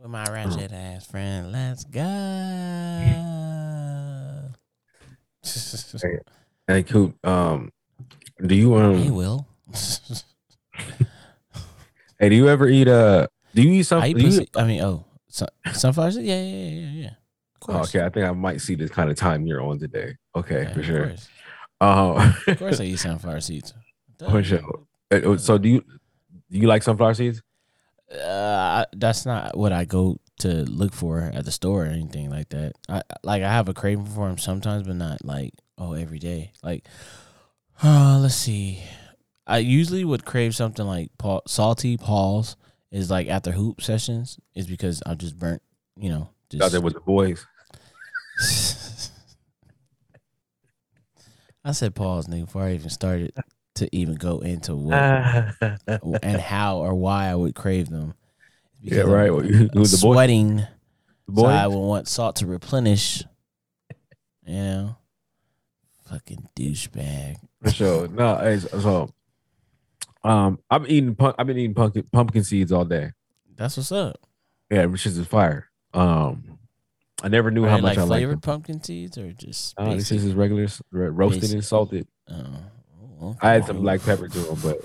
with my ratchet ass friend. Let's go. Hey, hey, Coop. Um, do you um? hey, Will. Hey, do you ever eat uh? Do you eat I something? eat do you- I mean, oh, sun- sunflower seeds? Yeah, yeah, yeah, yeah. Of Oh, okay, I think I might see this kind of time you're on today. Okay, Yeah, for sure. course. Uh, Of course, I eat sunflower seeds. For sure. uh, so do you do you like sunflower seeds? Uh, that's not what I go to look for at the store or anything like that. I like I have a craving for them sometimes, but not like oh every day. Like, uh, let's see. I usually would crave something like Paul, salty Paul's is like after hoop sessions is because I'm just burnt. You know, Out just there with the boys. I said pause, nigga, before I even started to even go into what and how or why I would crave them. Yeah, right. I'm With the boys. sweating, The so I boys. would want salt to replenish. You know, fucking douchebag. For sure. No, hey, so um, I'm eating. Pump, I've been eating pumpkin pumpkin seeds all day. That's what's up. Yeah, which is fire. Um, I never knew Are how they much like I liked flavored them. pumpkin seeds or just Oh, this is regular roasted Basic. and salted. Oh, I had some black pepper to them, but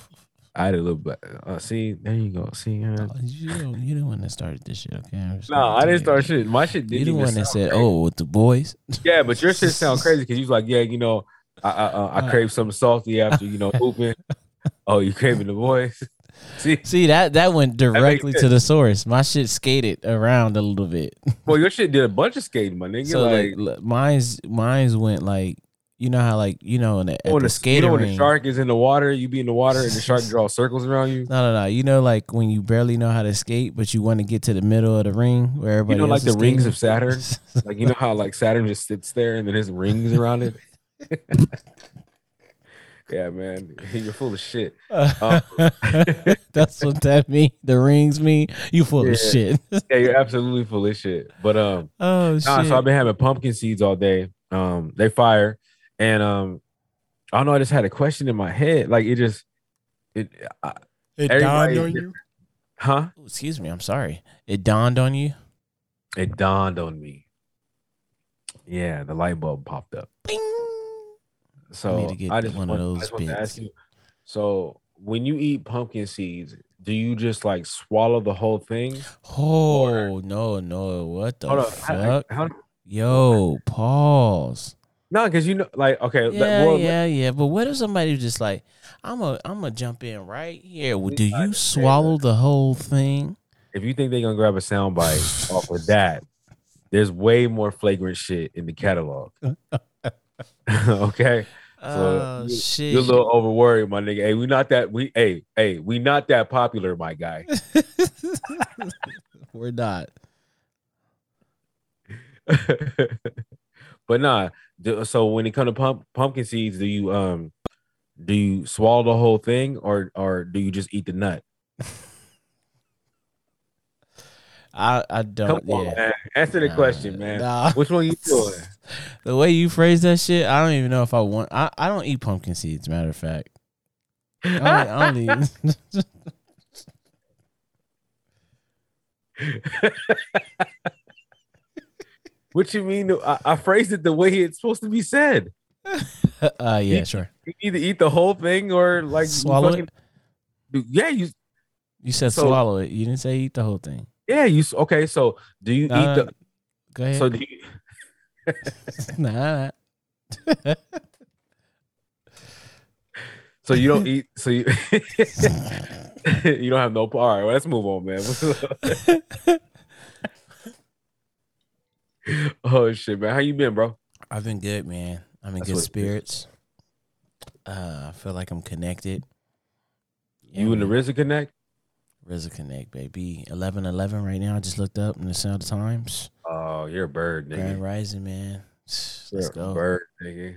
I had a little bit. Uh, see, there you go. See, uh, you don't, you the one that started this shit, okay? No, gonna I didn't you. start shit. My shit You didn't the one that said, crazy. "Oh, with the boys." Yeah, but your shit sound crazy because you was like, yeah, you know, I I, uh, I Uh. crave something salty after you know hooping. oh, you craving the boys? See, See that that went directly to the source. My shit skated around a little bit. well, your shit did a bunch of skating, my nigga. so like, like, mine's mine's went like you know how like you know in the, when the the, you know when the shark is in the water, you be in the water and the shark draws circles around you. no, no, no. You know, like when you barely know how to skate, but you want to get to the middle of the ring where everybody. You know, like the is rings of Saturn. Like you know how like Saturn just sits there and then his rings around it. yeah, man, you're full of shit. Um, That's what that mean. The rings mean you full Yeah. of shit. Yeah, you're absolutely full of shit. But um, oh shit. So I've been having pumpkin seeds all day. Um, they fire, and um, I don't know. I just had a question in my head. Like it just, it, I, it dawned on you. huh? Oh, Excuse me. I'm sorry. It dawned on you. It dawned on me. Yeah, the light bulb popped up. Bing. So need to get I just one of want, I those just want to ask you. So when you eat pumpkin seeds, do you just like swallow the whole thing? Oh no, no. What the Hold on, fuck? how, how, Yo, pause. No, because you know, like okay, Yeah, well, yeah, yeah. But what if somebody just like, I'm a, I'm gonna jump in right here. Well, do you swallow the whole thing? if you think they're gonna grab a soundbite off of that, there's way more flagrant shit in the catalog. okay, Oh you- shit! you're a little over worried, my nigga. Hey, we not that we hey hey we not that popular, my guy. We're not. but nah. Do- So when it comes to pump, pumpkin seeds, do you um do you swallow the whole thing or or do you just eat the nut? I, I don't. on, yeah. man. Answer the Nah, question, man. nah. Which one you doing? The way you phrase that shit, I don't even know if I want. I, I don't eat pumpkin seeds. Matter of fact, I don't, I don't eat. what you mean? I, I phrased it the way it's supposed to be said. uh, yeah, sure. You either eat the whole thing or like you Swallow fucking- it. Yeah, you. You said so- swallow it. You didn't say eat the whole thing. Yeah, you. Okay, so do you Nah, eat the? Go ahead. So do you, nah. so you don't eat. So you you don't have no. All right, well, let's move on, man. oh shit, man. How you been, bro? I've been good, man. I'm in That's good what it is. spirits. Uh, I feel like I'm connected. Yeah, You and the. RZA connect? RZA Connect, baby. Eleven eleven right now. I just looked up in the Sound of Times. Oh, you're a bird, Grand nigga. Rising, man. You're Let's a go. bird, nigga.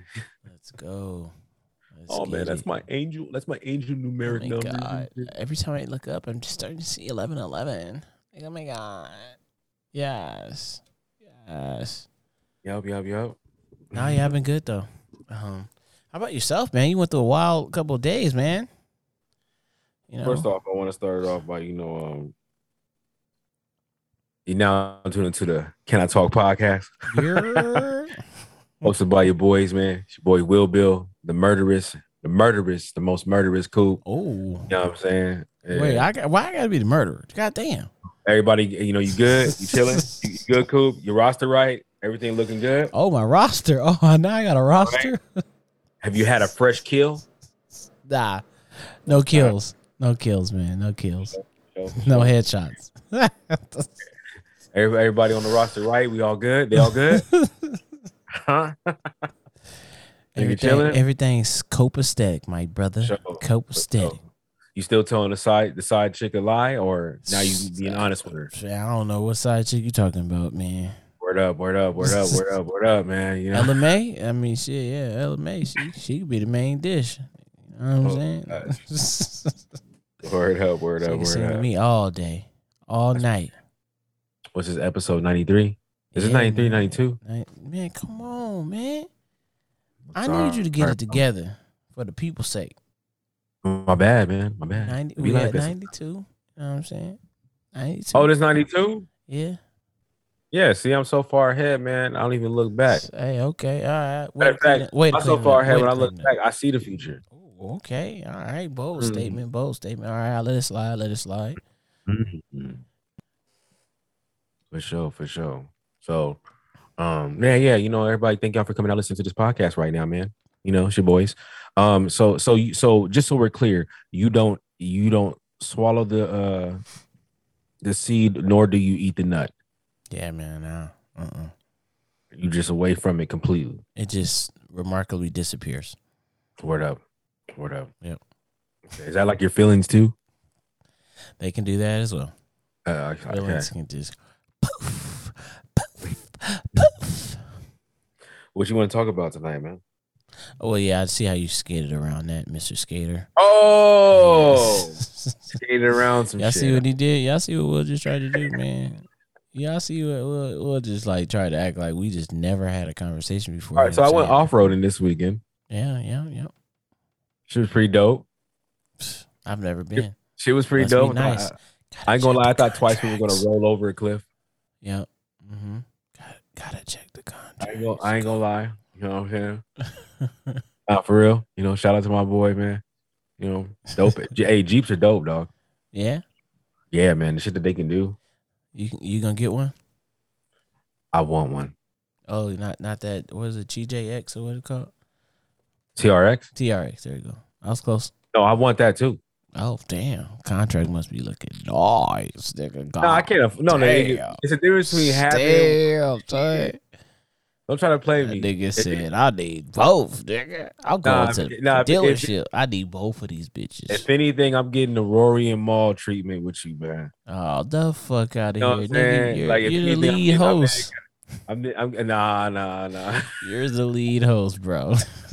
Let's go. Let's Oh man, that's it. my angel. That's my angel Oh numeric my number. god. Every time I look up, I'm just starting to see eleven eleven. Like, oh my god. Yes. Yes. Yup, yup, yup. No, you have been good though. Um, how about yourself, man? You went through a wild couple of days, man. You know, First off, I want to start it off by you know, um, You now tuned into the Can I Talk podcast, You're hosted by your boys, man. It's your boy Will Bill, the murderous, the murderous, the most murderous coop. oh You know what I'm saying? wait, I got why I gotta be the murderer? God damn. Everybody, you know, you good? You chilling? you good, coop? Your roster right? Everything looking good? Oh my roster. Oh now I got a roster. Have you had a fresh kill? nah. No kills. No kills, man. No kills. No headshots. Everybody, on the roster right? We all good? They all good? huh? Everything, chilling? everything's copacetic, my brother. Sure. Copacetic. You still telling the side the side chick a lie, or now you being honest with her? Uh, shit, I don't know what side chick you talking about, man. Word up, word up, word up, word up, word up, man. You know, Ella May? I mean, shit, yeah, Ella May. She she could be the main dish. You know what I'm Oh, saying? Uh, word up, word she up, word up. me all day, all night. What's this episode ninety three? Is it Yeah, 93, man. 92? Man, come on, man. I need you to get it together for the people's sake. My bad, man. My bad. 90, we like 92. You know what I'm saying? 92. Oh, this ninety two. yeah. Yeah. See, I'm so far ahead, man. I don't even look back. Hey, okay. All right. Way Matter of fact, it- way I'm so far ahead way when I look clean back, I see the future. Ooh, okay. All right. Bold Mhm. statement. Bold statement. All right. I'll let it slide. Let it slide. Mhm. For sure, for sure. So, um, yeah, yeah, you know, everybody, thank y'all for coming out listening to this podcast right now, man. You know, it's your boys. Um, so, so, you, so, just so we're clear, you don't, you don't swallow the, uh, the seed, nor do you eat the nut. Yeah, man. Nah. Uh-uh. You just away from it completely. It just remarkably disappears. Word up, word up. Yep. Is that like your feelings too? They can do that as well. Uh, okay. Villains can just poof, poof, poof. What you want to talk about tonight, man? Oh, well, yeah. I see how you skated around that, Mr. Skater. Oh, skating around some Y'all shit. see what he did? Y'all see what Will just tried to do, man? Y'all see what Will, Will just like tried to act like we just never had a conversation before. All right, so I went off roading this weekend. Yeah, yeah, yeah. She was pretty dope. I've never been. She was pretty Must dope. nice. I, I ain't gonna lie. I thought twice we were gonna roll over a cliff. Yep. Mm-hmm. Got gotta check the contract. I ain't gonna, I ain't gonna lie. You know what I'm saying? Not for real. You know, shout out to my boy, man. You know, dope. hey, Jeeps are dope, dog. yeah. Yeah, man. The shit that they can do. You you gonna get one? I want one. Oh, not not that. What is it? TJX or what it called? TRX? TRX. There you go. I was close. No, I want that too. Oh damn! Contract must be looking nice, nigga. No, I can't. aff- No, no. It's a difference between having. Damn. Don't try to play That me. nigga said, "I need both, nigga. I'm going Nah, to nah, the if- dealership. I need both of these bitches." If anything, I'm getting the Rory and Mal treatment with you, man. oh, the fuck out of You here, nigga! You're, Like, you're the I'm lead I'm host. I'm, I'm nah, nah, nah, You're the lead host, bro.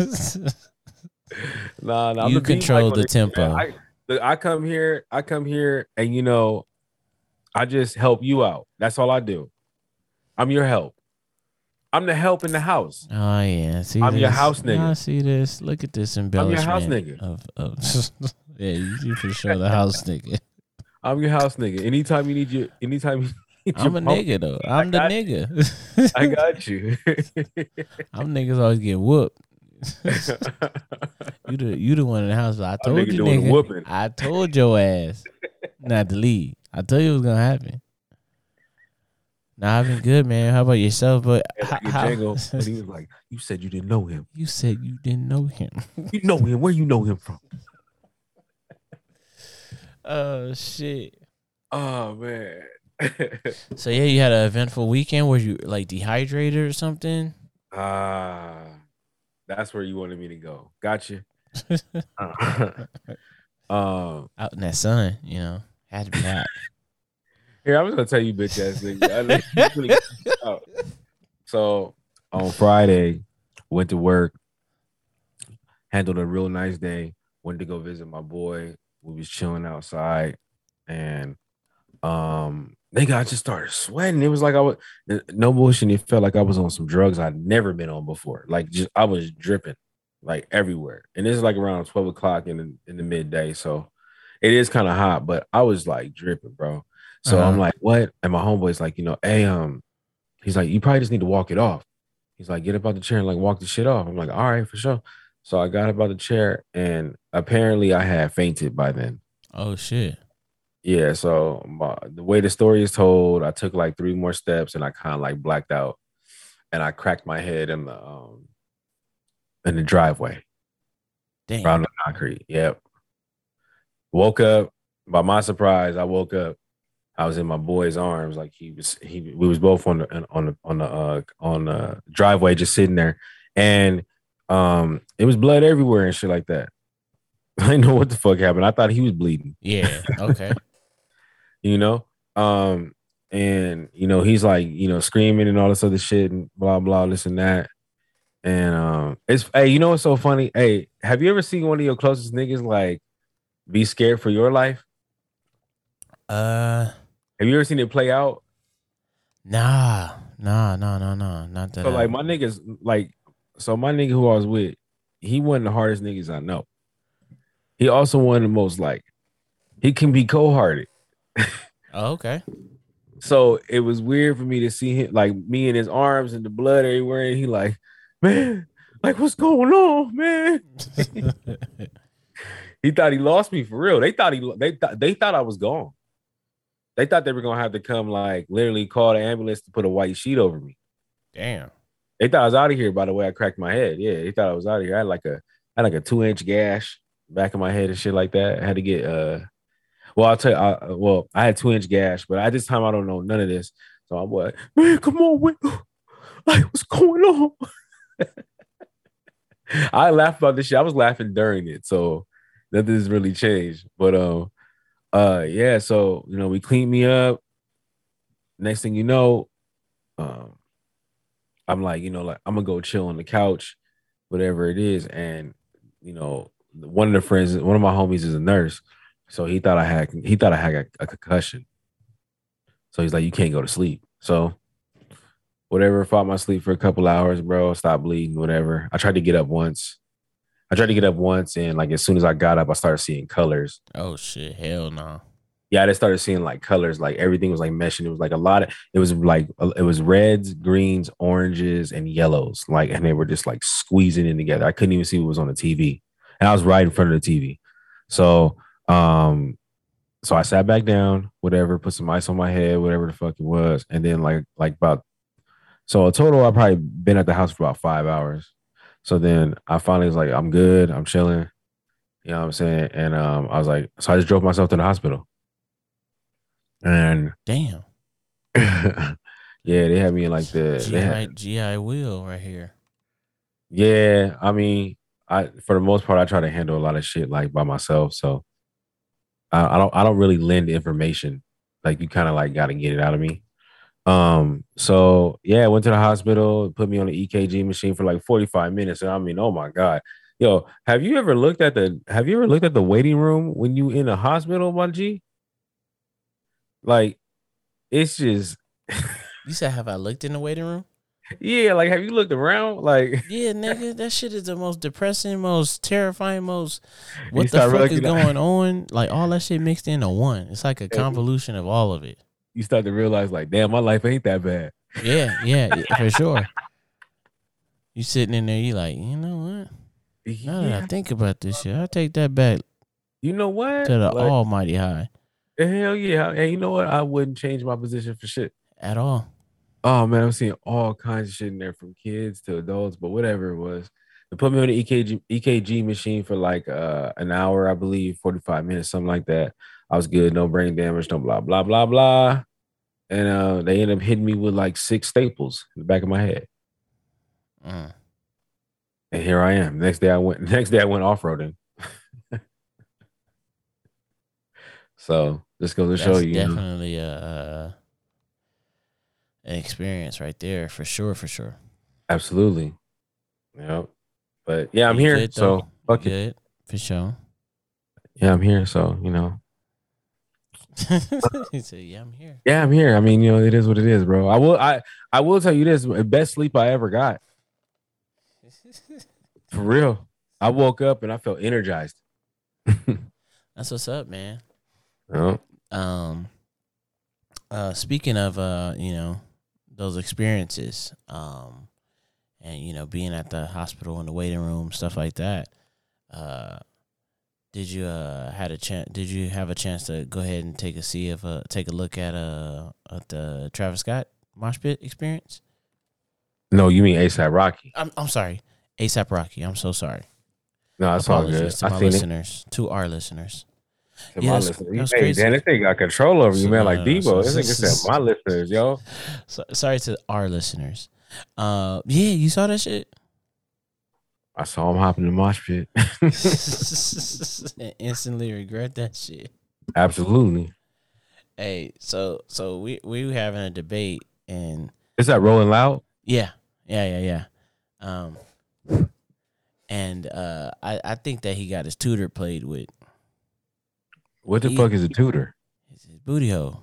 nah, nah. I'm You the control on the tempo. I, look, I come here, I come here, and you know, I just help you out. That's all I do. I'm your help. I'm the help in the house. oh yeah, see, I'm your house nigga. I see this. Look at this embellishment. I'm your house nigga. Of, of yeah, you, you for sure the house nigga. I'm your house nigga. Anytime you need your, anytime you need I'm a nigga though. I'm the nigga. I got you. I'm niggas always get whooped. You the you the one in the house. I told nigga you, nigga. I told your ass not to leave. I told you it was gonna happen. Nah, I've been good, man. How about yourself? But how, how- Django, and he was like, "You said you didn't know him. you said you didn't know him. You know him. Where you know him from?" Oh shit. Oh man. So yeah, you had an eventful weekend. Were you like dehydrated or something? Ah, that's where you wanted me to go. Gotcha. um, Out in that sun, you know, had to be hot. Here I was gonna tell you, bitch ass nigga. So on Friday, went to work, handled a real nice day. Went to go visit my boy. We was chilling outside, and um, nigga, I just started sweating. It was like I was no bullshit. It felt like I was on some drugs I'd never been on before. Like just I was dripping like everywhere. And this is like around 12 o'clock in the in the midday. So it is kind of hot, but I was like dripping, bro. So I'm Uh-huh. like, what? And my homeboy's like, you know, hey, um, he's like, you probably just need to walk it off. He's like, get up out the chair and like walk the shit off. I'm like, all right, for sure. So I got up out the chair and apparently I had fainted by then. Oh shit. Yeah, so my, the way the story is told, I took like three more steps and I kind of like blacked out, and I cracked my head in the um in the driveway Damn. around the concrete. Yep. Woke up. By my surprise, I woke up. I was in my boy's arms, like he was. He we was both on the on the on the uh, on the driveway, just sitting there, and um, it was blood everywhere and shit like that. I didn't know what the fuck happened. I thought he was bleeding. Yeah. Okay. you know um and you know he's like you know screaming and all this other shit and blah blah this and that and um it's hey you know what's so funny hey have you ever seen one of your closest niggas like be scared for your life uh. Have you ever seen it play out Nah. Nah. Nah. Nah. Nah. Not that. so like my niggas like so my nigga who i was with he one of the hardest niggas i know he also one of the most like he can be cold-hearted Oh, okay. So it was weird for me to see him like me in his arms and the blood everywhere. And he like, man, like what's going on, man? He thought he lost me for real. They thought he they thought they thought I was gone. They thought they were gonna have to come like literally call the ambulance to put a white sheet over me. Damn. They thought I was out of here by the way I cracked my head. Yeah, they thought I was out of here. I had like a I had like a two inch gash back of my head and shit like that. I had to get uh well I'll tell you I, well I had two inch gash, but at this time I don't know none of this. So I'm like, man, come on, wait, like what's going on? I laughed about this shit. I was laughing during it, so nothing's really changed. But um, uh, yeah. So you know, we cleaned me up. Next thing you know, um, I'm like, you know, like I'm gonna go chill on the couch, whatever it is, and you know, one of the friends, one of my homies is a nurse, so he thought I had he thought I had a, a concussion. So he's like, you can't go to sleep. So whatever, fought my sleep for a couple hours, bro. stop bleeding, whatever. I tried to get up once. I tried to get up once, and like as soon as I got up, I started seeing colors. Oh shit. Hell no. Yeah, I just started seeing like colors, like everything was like meshing. It was like a lot of it was like it was reds, greens, oranges, and yellows. Like, and they were just like squeezing in together. I couldn't even see what was on the TV. And I was right in front of the TV. So um so I sat back down, whatever, put some ice on my head, whatever the fuck it was. And then like like about so a total I probably been at the house for about five hours. So then I finally was like, I'm good, I'm chilling. You know what I'm saying? And um I was like, so I just drove myself to the hospital. And Damn. yeah, they had me in like the they had, GI GI Will right here. yeah. I mean, I for the most part I try to handle a lot of shit like by myself. So I, I don't I don't really lend information. Like you kind of like got to get it out of me. Um. So yeah, I went to the hospital, put me on the EKG machine for like 45 minutes, and I mean, oh my god, yo, have you ever looked at the Have you ever looked at the waiting room when you in a hospital, my G? Like, it's just You said, have I looked in the waiting room? yeah. Like, have you looked around? Like, Yeah, nigga, that shit is the most depressing, most terrifying, most what the fuck is going on? Like all that shit mixed into one. It's like a convolution of all of it. You start to realize, like, damn, my life ain't that bad. Yeah, yeah, yeah, for sure. You sitting in there, you like, you know what? Now that I think about this shit, I take that back You know what? to the Like, almighty high. hell yeah. And you know what? I wouldn't change my position for shit. At all. Oh man, I'm seeing all kinds of shit in there from kids to adults, but whatever it was. They put me on the EKG EKG machine for like uh an hour, I believe, 45 minutes, something like that. I was good, no brain damage, no blah blah blah blah. And uh they ended up hitting me with like six staples in the back of my head. Mm. And here I am. Next day I went next day I went off-roading. so just goes to show you. definitely a, a an experience right there for sure, for sure. Absolutely. Yeah. But yeah, I'm You here. good, So fuck it. for sure. Yeah, I'm here. So, you know. he said, "Yeah, I'm here." Yeah, I'm here. I mean, you know, it is what it is, bro. I will I I will tell you this, best sleep I ever got. For real. I woke up and I felt energized. That's what's up, man. Yeah. Um, Uh, speaking of uh, you know, those experiences, um, and you know, being at the hospital in the waiting room, stuff like that. Uh, did you uh had a chance? Did you have a chance to go ahead and take a see of uh take a look at uh at the Travis Scott mosh pit experience? No, you mean ASAP Rocky? I'm I'm sorry, ASAP Rocky. I'm so sorry. No, that's all good. Apologies to I my seen it. listeners, to our listeners. To Yeah, my that's- listeners. that's hey, crazy. Dan, this thing got control over you, So, man. Like no, no, Debo. so- this nigga said my listeners, yo. So, sorry to our listeners. Uh, yeah, you saw that shit. I saw him hopping in the mosh pit. and instantly regret that shit. Absolutely. Hey, so so we we were having a debate and Is that Rolling Loud? yeah, yeah, yeah, yeah. Um, and uh, I I think that he got his tutor played with What the He- fuck is a tutor? his, his booty hole.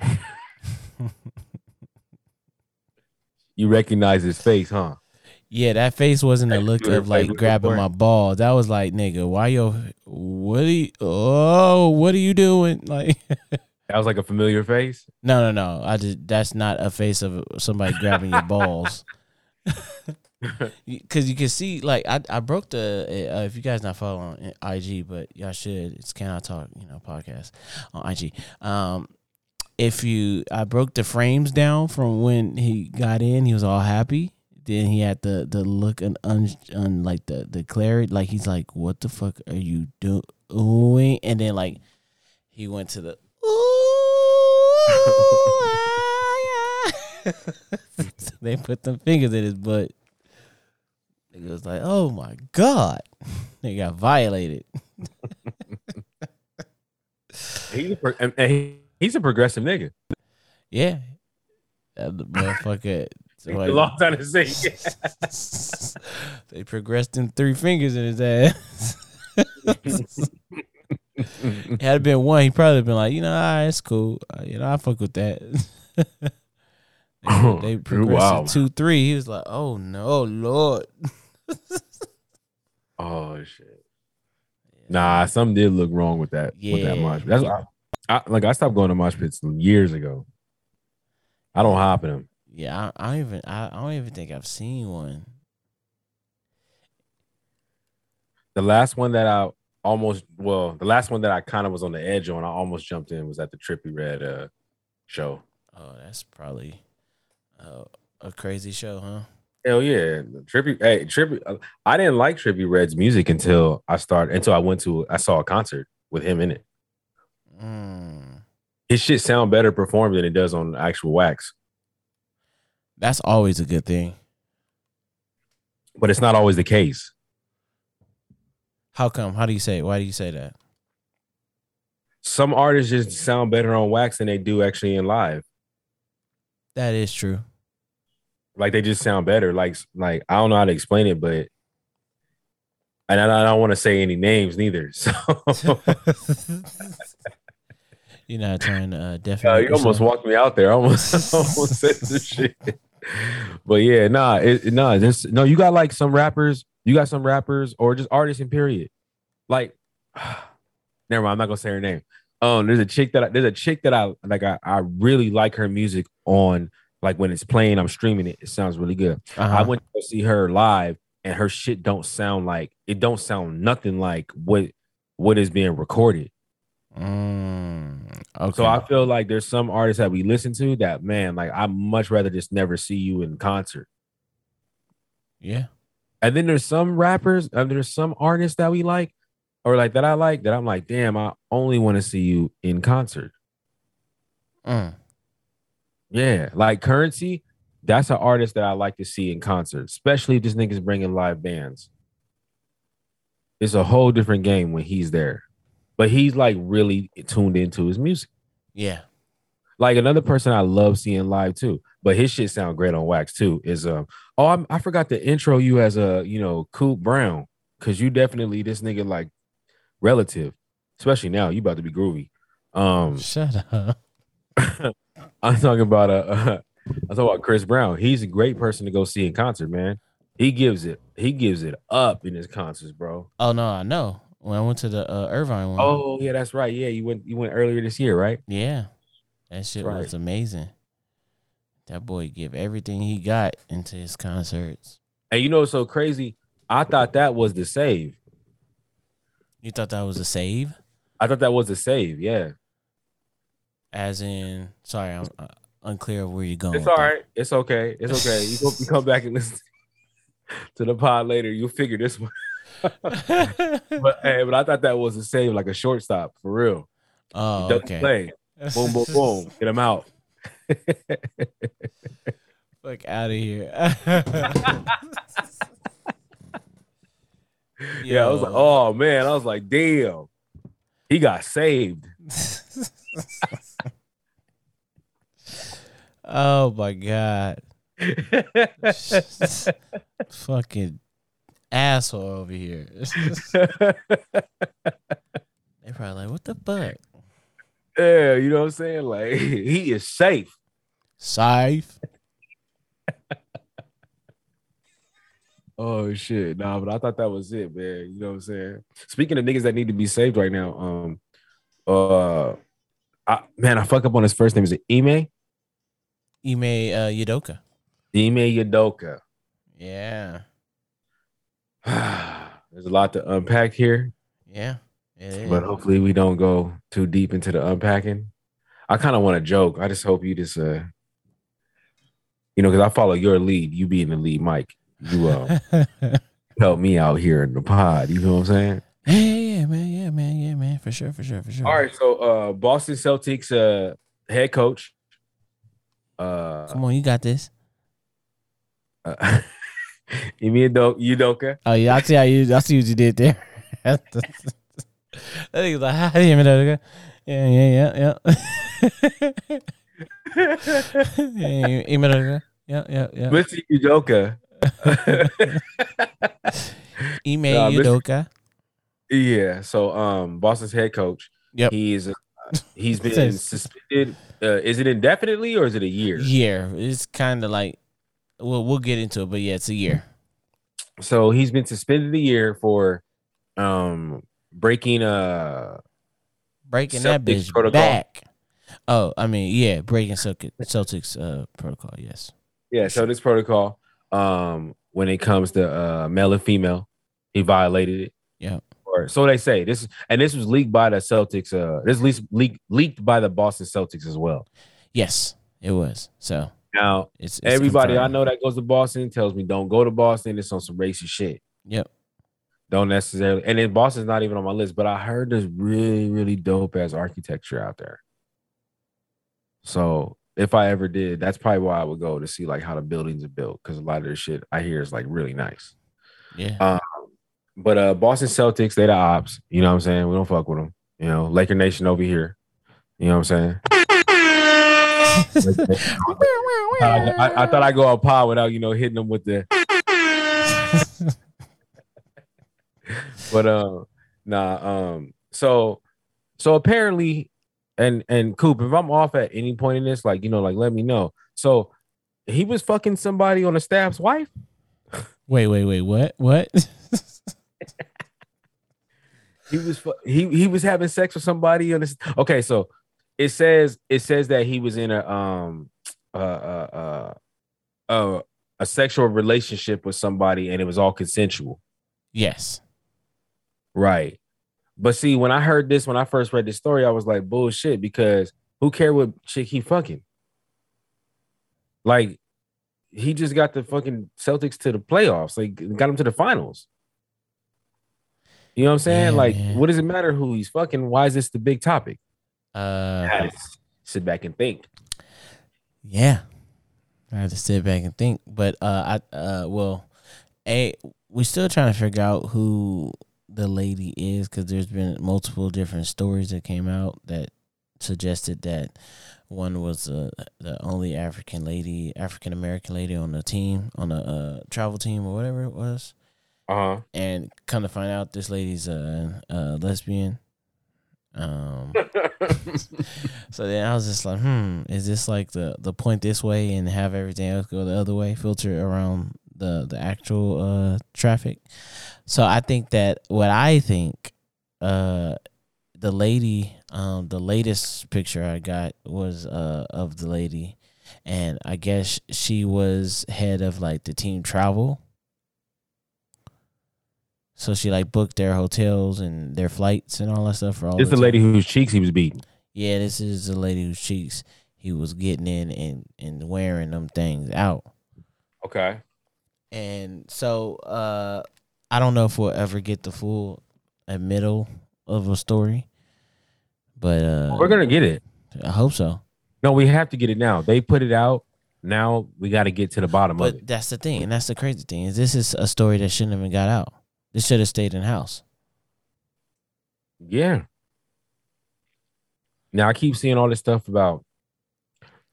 You recognize his face, huh? Yeah, that face wasn't a look of like grabbing my balls. That was like, nigga, why yo? What are you? Oh, what are you doing? Like. That was like a familiar face. No, no, no. I just that's not a face of somebody grabbing your balls. Because you can see, like, I I broke the. Uh, if you guys not following IG, but y'all should. It's Can I Talk, you know, podcast on IG. Um, if you, I broke the frames down from when he got in. He was all happy. Then he had the the look and un, un like the the clarity, like he's like, "What the fuck are you doing?" And then like he went to the ah, yeah. they put them fingers in his butt. It was like, oh my god, they got violated. He's a, pro- and, and he, he's a progressive nigga. Yeah, that the motherfucker. It's a long time to say. they progressed in three fingers in his ass. Had it been one, he probably been like, you know, all right, it's cool. Uh, you know, I fuck with that. they, they progressed Wow. to two, three. He was like, oh no, Lord. oh shit. Nah, something did look wrong with that. With that Yeah. mosh. That's I, I like I stopped going to mosh pits years ago. I don't hop in them. Yeah, I, I don't even. I, I don't even think I've seen one. The last one that I almost well, the last one that I kind of was on the edge on, I almost jumped in was at the Trippie Redd uh show. Oh, that's probably uh, a crazy show, huh? Hell yeah, Trippie. Hey, Trippie. uh, I didn't like Trippie Redd's music until I started. Until I went to, I saw a concert with him in it. Mm. His shit sound better performed than it does on actual wax, That's always a good thing. but it's not always the case. How come? How do you say? it? Why do you say that? Some artists just sound better on wax than they do actually in live. That is true. Like they just sound better. Like like I don't know how to explain it, but and I, I don't want to say any names neither. So You're not trying to uh, Uh, definitely. you almost walked me out there. I almost, I almost said some shit. But yeah, nah, it, nah, this no, you got like some rappers, you got some rappers or just artists in period. Like, never mind, I'm not gonna say her name. Um, there's a chick that I, there's a chick that I like. I, I really like her music on like when it's playing. I'm streaming it. It sounds really good. I Uh-huh. went to see her live, and her shit don't sound like it. Don't sound nothing like what what is being recorded. Mm, okay. So I feel like there's some artists that we listen to that man, like I much rather just never see you in concert. yeah. And then there's some rappers, and there's some artists that we like, or like that I like that I'm like, damn, I only want to see you in concert. Mm. Yeah, like Curren$y, that's an artist that I like to see in concert, especially if this nigga's bringing live bands. It's a whole different game when he's there, but he's like really tuned into his music. Yeah. Like another person I love seeing live too, but his shit sound great on wax too. Is um oh I'm, I forgot to intro you as a you know Coop Brown because you definitely this nigga like relative, especially now you about to be groovy. Um, Shut up. I'm talking about uh, I'm talking about Chris Brown. He's a great person to go see in concert, man. He gives it he gives it up in his concerts, bro. Oh no, I know. When I went to the uh, Irvine one. Oh yeah, that's right. Yeah, you went you went earlier this year, right? yeah. That shit Right. was amazing. That boy give everything he got into his concerts. And you know what's so crazy? I thought that was the save. You thought that was a save? I thought that was the save. Yeah. As in, sorry, I'm uh, unclear of where you're going. It's all right. that. It's okay. It's okay. You, go, you come back and listen to the pod later. You'll figure this one. But hey, but I thought that was a save, like a shortstop for real. oh, okay. play. Boom, boom, boom. Get him out. Fuck out of here. Yeah, I was like, oh man, I was like, damn, he got saved. oh my god. Fucking asshole over here. They probably like, what the fuck? yeah, you know what I'm saying? Like he is safe. Safe. Oh shit, nah, but I thought that was it, man. You know what I'm saying? Speaking of niggas that need to be saved right now, um, uh, I, man, I fuck up on his first name. Is it Ime? Ime uh, Yudoka. Ime Yadoka. Yeah. There's a lot to unpack here, Yeah. But hopefully we don't go too deep into the unpacking. I kind of want to joke. I just hope you just, uh, you know, because I follow your lead. You being the lead, Mike. You uh, help me out here in the pod. You know what I'm saying? yeah, yeah, yeah, man. Yeah, man. Yeah, man. For sure. For sure. For sure. All right, so uh Boston Celtics uh head coach. Uh, Come on. You got this. uh Ime Udo- Udoka. Oh, yeah. I see how you, I see what you did there. that nigga's like, how do you know? Yeah, yeah, yeah, yeah. yeah, Ime Yeah, yeah, yeah. Mr. Udoka. Ime Nah, Mr. Yudoka. yeah, so um Boston's head coach. Yep. He's uh, he's been suspended. Uh, is it indefinitely or is it a year? Year. It's kind of like, well, we'll get into it, but yeah, it's a year. So he's been suspended a year for um breaking uh Breaking that bitch protocol. back. Oh, I mean, yeah, breaking Celtic, Celtics uh, protocol. Yes. yeah, so this protocol um when it comes to uh male and female, he violated it. Yeah. or so they say. This and this was leaked by the Celtics. Uh, this leaked leaked by the Boston Celtics as well. Yes, it was. So Now it's, it's everybody I know that goes to Boston tells me don't go to Boston. It's on some racist shit. Yep. Don't necessarily. And then Boston's not even on my list, but I heard there's really really dope ass architecture out there. So if I ever did, that's probably why I would go to see like how the buildings are built because a lot of this shit I hear is like really nice. Yeah. Um, but uh, Boston Celtics, they the ops. You know what I'm saying? We don't fuck with them. You know, Laker Nation over here. You know what I'm saying? I, I, I thought I go on pod without you know hitting them with the. But uh, nah. Um. So, so apparently, and and Coop, if I'm off at any point in this, like you know, like let me know. So, he was fucking somebody on the staff's wife. wait, wait, wait. What? What? He was he he was having sex with somebody on this. Okay, so it says it says that he was in a um uh uh uh, uh a sexual relationship with somebody and it was all consensual. yes. Right. But see, when I heard this, when I first read this story, I was like, bullshit, because who care what chick he fucking? Like, he just got the fucking Celtics to the playoffs, like got him to the finals. You know what I'm saying? Yeah, like, man. what does it matter who he's fucking? Why is this the big topic? Uh, I had to sit back and think. yeah. I had to sit back and think, but uh, I uh, well, a we're still trying to figure out who the lady is because there's been multiple different stories that came out that suggested that one was uh, the only African lady, African American lady on the team, on the uh, travel team or whatever it was. Uh huh. and come to find out this lady's a, a lesbian. Um, so then I was just like, hmm, is this like the the point this way and have everything else go the other way, filter around the the actual uh traffic? So I think that what I think uh the lady, um, the latest picture I got was uh of the lady, and I guess she was head of like the team travel. So she like booked their hotels and their flights and all that stuff for all. This. It's the time. lady whose cheeks he was beating. Yeah, this is the lady whose cheeks he was getting in and and wearing them things out. Okay. And so uh I don't know if we'll ever get the full uh, middle of a story. But uh We're gonna get it. I hope so. No, we have to get it now. They put it out. Now we got to get to the bottom of But it. that's the thing, and that's the crazy thing is this is a story that shouldn't have been got out. This should have stayed in house. Yeah. Now I keep seeing all this stuff about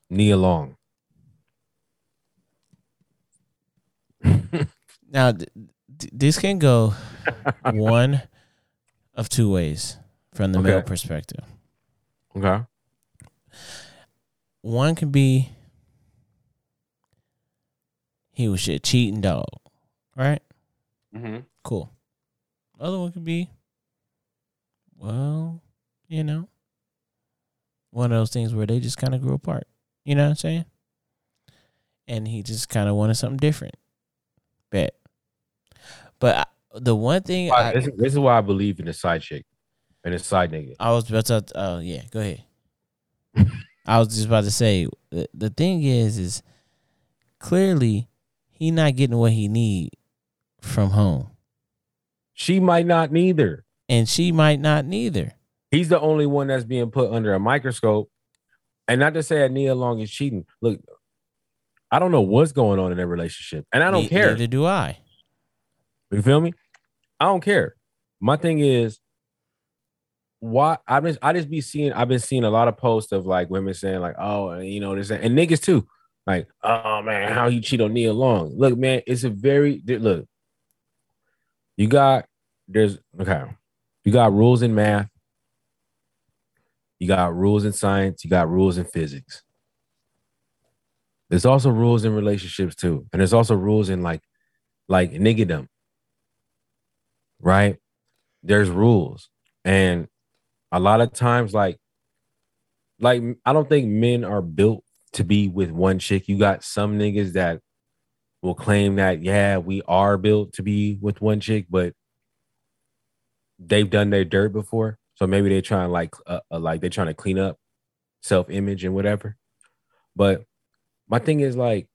Nia Long. Now th- th- this can go one of two ways from the male perspective. Okay. One can be he was a cheating dog, right? Mm-hmm. Cool. Other one could be, well, you know, one of those things where they just kind of grew apart. You know what I'm saying? And he just kind of wanted something different. Bet. But I, the one thing I, this, this is why I believe in the side chick and the side nigga. I was about to, oh yeah, go ahead. I was just about to say the, the thing is, is clearly he not getting what he need from home, She might not neither. and she might not neither. He's the only one that's being put under a microscope. And not to say that Nia Long is cheating. Look, I don't know what's going on in their relationship, and I don't Ne- care. Neither do I. You feel me? I don't care. My thing is, why I just I just be seeing I've been seeing a lot of posts of like women saying like, oh, you know this and niggas too, like, oh man, how you cheat on Nia Long? Look, man, it's a very look. You got there's okay, you got rules in math, you got rules in science, you got rules in physics. There's also rules in relationships too, and there's also rules in like like niggerdom right? There's rules. And a lot of times, like, like I don't think men are built to be with one chick. You got some niggas that will claim that, yeah, we are built to be with one chick, but they've done their dirt before. So maybe they're trying like uh, uh, like they're trying to clean up self-image and whatever. But my thing is like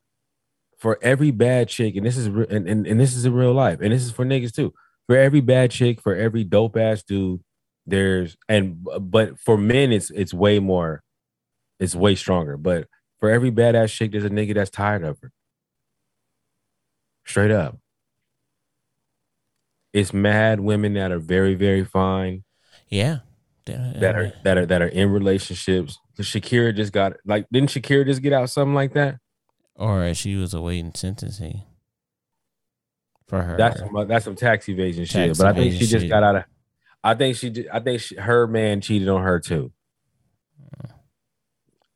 for every bad chick, and this is re- and, and, and this is in real life, and this is for niggas too for every bad chick, for every dope ass dude, there's and but for men, it's it's way more, it's way stronger. But for every badass chick, there's a nigga that's tired of her. Straight up. It's mad women that are very, very fine, Yeah. that are that are that are in relationships. Shakira just got like, didn't Shakira just get out something like that? or she was awaiting sentencing for her. That's some that's some tax evasion shit. Tax But I think she just shit. got out of. I think she. I think she, her man cheated on her too.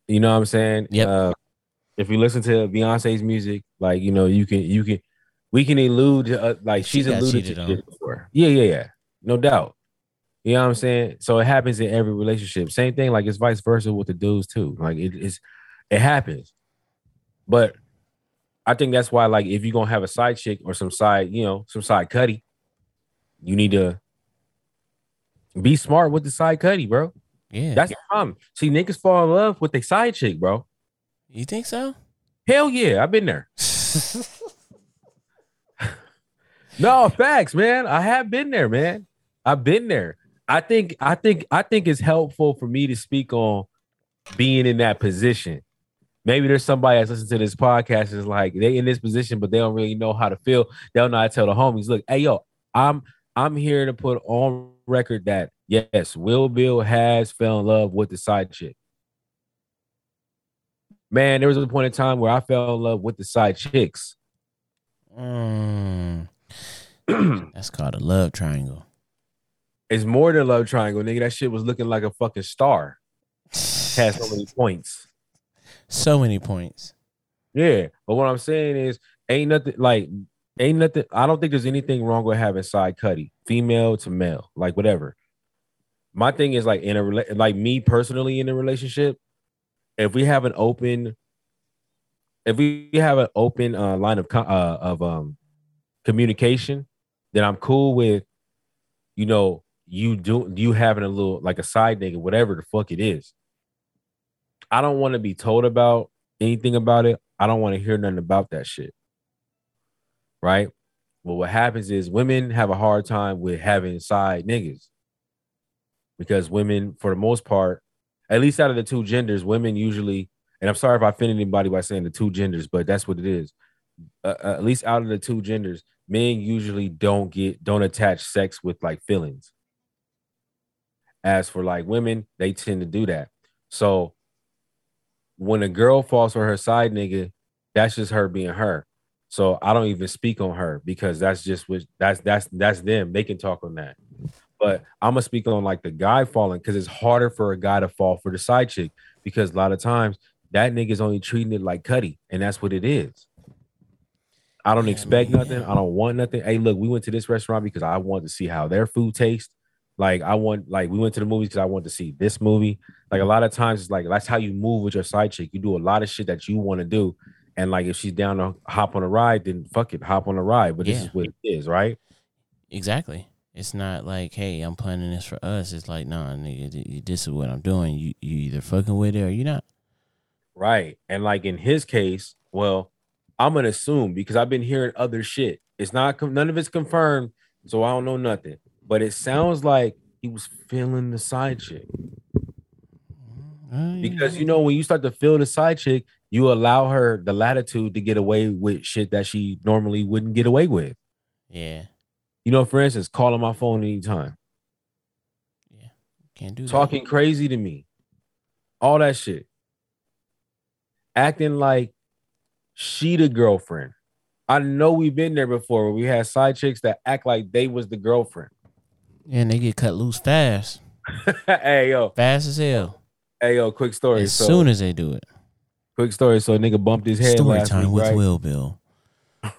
You know what I'm saying? Yeah. Uh, if you listen to Beyonce's music, like you know, you can you can we can elude to uh, like she's she's alluded to shit before. Yeah, yeah, yeah. No doubt. You know what I'm saying? So it happens in every relationship. Same thing, like it's vice versa with the dudes too. Like it is, it happens. But I think that's why, like, if you're gonna have a side chick or some side, you know, some side cutty, you need to be smart with the side cutty, bro. yeah. That's the problem. See, niggas fall in love with their side chick, bro. you think so? Hell yeah, I've been there. No facts, man. I have been there, man. I've been there. I think, I think, I think it's helpful for me to speak on being in that position. Maybe there's somebody that's listening to this podcast is like they in this position, but they don't really know how to feel. They don't know how to tell the homies, look, hey yo, I'm I'm here to put on record that yes, Will Bill has fell in love with the side chick. Man, there was a point in time where I fell in love with the side chicks. Mm, that's called a love triangle. It's more than a love triangle, nigga. That shit was looking like a fucking star. Had so many points. So many points. Yeah, but what I'm saying is, ain't nothing like, ain't nothing. I don't think there's anything wrong with having side cutty, female to male, like whatever. my thing is like in a like me personally in a relationship, if we have an open, if we have an open uh, line of uh, of um communication, then I'm cool with, you know, you do you having a little like a side nigga, whatever the fuck it is. I don't want to be told about anything about it. I don't want to hear nothing about that shit. Right? Well, what happens is women have a hard time with having side niggas because women, for the most part, at least out of the two genders, women usually, and I'm sorry if I offend anybody by saying the two genders, but that's what it is. Uh, uh, at least out of the two genders, men usually don't get don't attach sex with like feelings. As for like women, they tend to do that. So when a girl falls for her side nigga, that's just her being her. So I don't even speak on her because that's just what that's that's that's them. They can talk on that. But I'm gonna speak on like the guy falling because it's harder for a guy to fall for the side chick because a lot of times that nigga's only treating it like Cuddy, and that's what it is. I don't Yeah, expect man. nothing. I don't want nothing. Hey, look, we went to this restaurant because I wanted to see how their food tastes. Like I want, like we went to the movies because I wanted to see this movie. Like a lot of times, it's like that's how you move with your side chick. You do a lot of shit that you want to do, and like if she's down to hop on a ride, then fuck it, hop on a ride. But this Yeah. is what it is, right? Exactly. It's not like, hey, I'm planning this for us. It's like, nah, nigga, this is what I'm doing. You you either fucking with it or you not. Right. And like in his case, well, I'm gonna assume because I've been hearing other shit. It's not none of it's confirmed, so I don't know nothing. But it sounds like he was feeling the side chick Uh, because you know when you start to feel the side chick, you allow her the latitude to get away with shit that she normally wouldn't get away with. yeah, You know, for instance, calling my phone anytime, yeah, can't do that. talking crazy to me, all that shit, acting like she the girlfriend. I know we've been there before where we had side chicks that act like they was the girlfriend. And they get cut loose fast, hey yo, fast as hell. hey yo, quick story. As so soon as they do it. quick story. So a nigga bumped his head Story last time week, with right? Will Bill.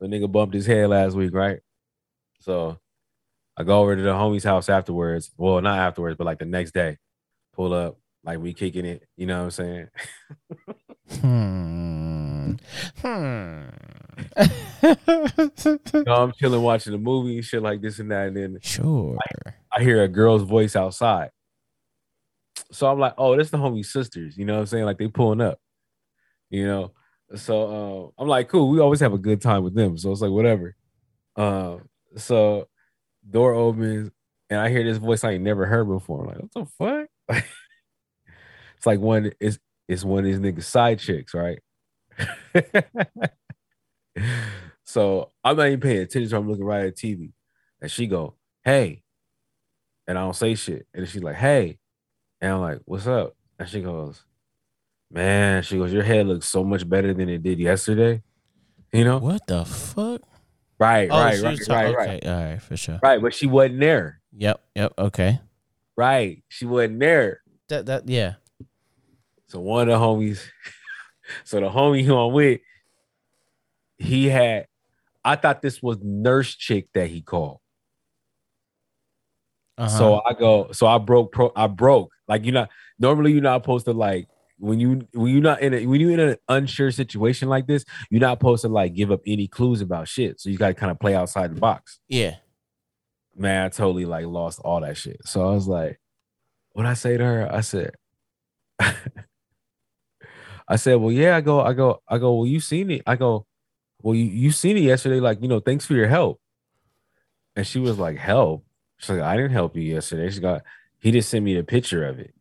So nigga bumped his head last week, right? So I go over to the homie's house afterwards. Well, not afterwards, but like the next day. Pull up, like we kicking it. You know what I'm saying? Hmm. Hmm. Know, I'm chilling watching a movie, shit like this and that, and then sure. I hear a girl's voice outside. So I'm like, oh, that's the homie sisters. You know what I'm saying? Like they pulling up. You know. So uh, I'm like, cool. We always have a good time with them. So it's like whatever. Um, so door opens and I hear this voice I ain't never heard before. I'm like, what the fuck? it's like one it's it's one of these niggas side chicks, right? so I'm not even paying attention. So I'm looking right at TV. And she go, hey. And I don't say shit. And she's like, hey. And I'm like, what's up? And she goes, man, she goes, your head looks so much better than it did yesterday. You know? What the fuck? Right, Oh, right, right, talking- right, okay. right. All right, for sure. Right, but she wasn't there. Yep, yep, okay. Right. She wasn't there. That that yeah. So one of the homies, so the homie who I'm with, he had, I thought this was nurse chick that he called. Uh-huh. So I go, so I broke pro I broke. Like you're not normally you're not supposed to like when you when you're not in a when you're in an unsure situation like this, you're not supposed to like give up any clues about shit. So you gotta kind of play outside the box. yeah. Man, I totally like lost all that shit. So I was like, what I say to her? I said, I said, well, yeah, I go, I go, I go, well, you seen it. I go, well, you, you seen it yesterday, like, you know, thanks for your help. And she was like, help. She's like, I didn't help you yesterday. She got he just sent me a picture of it.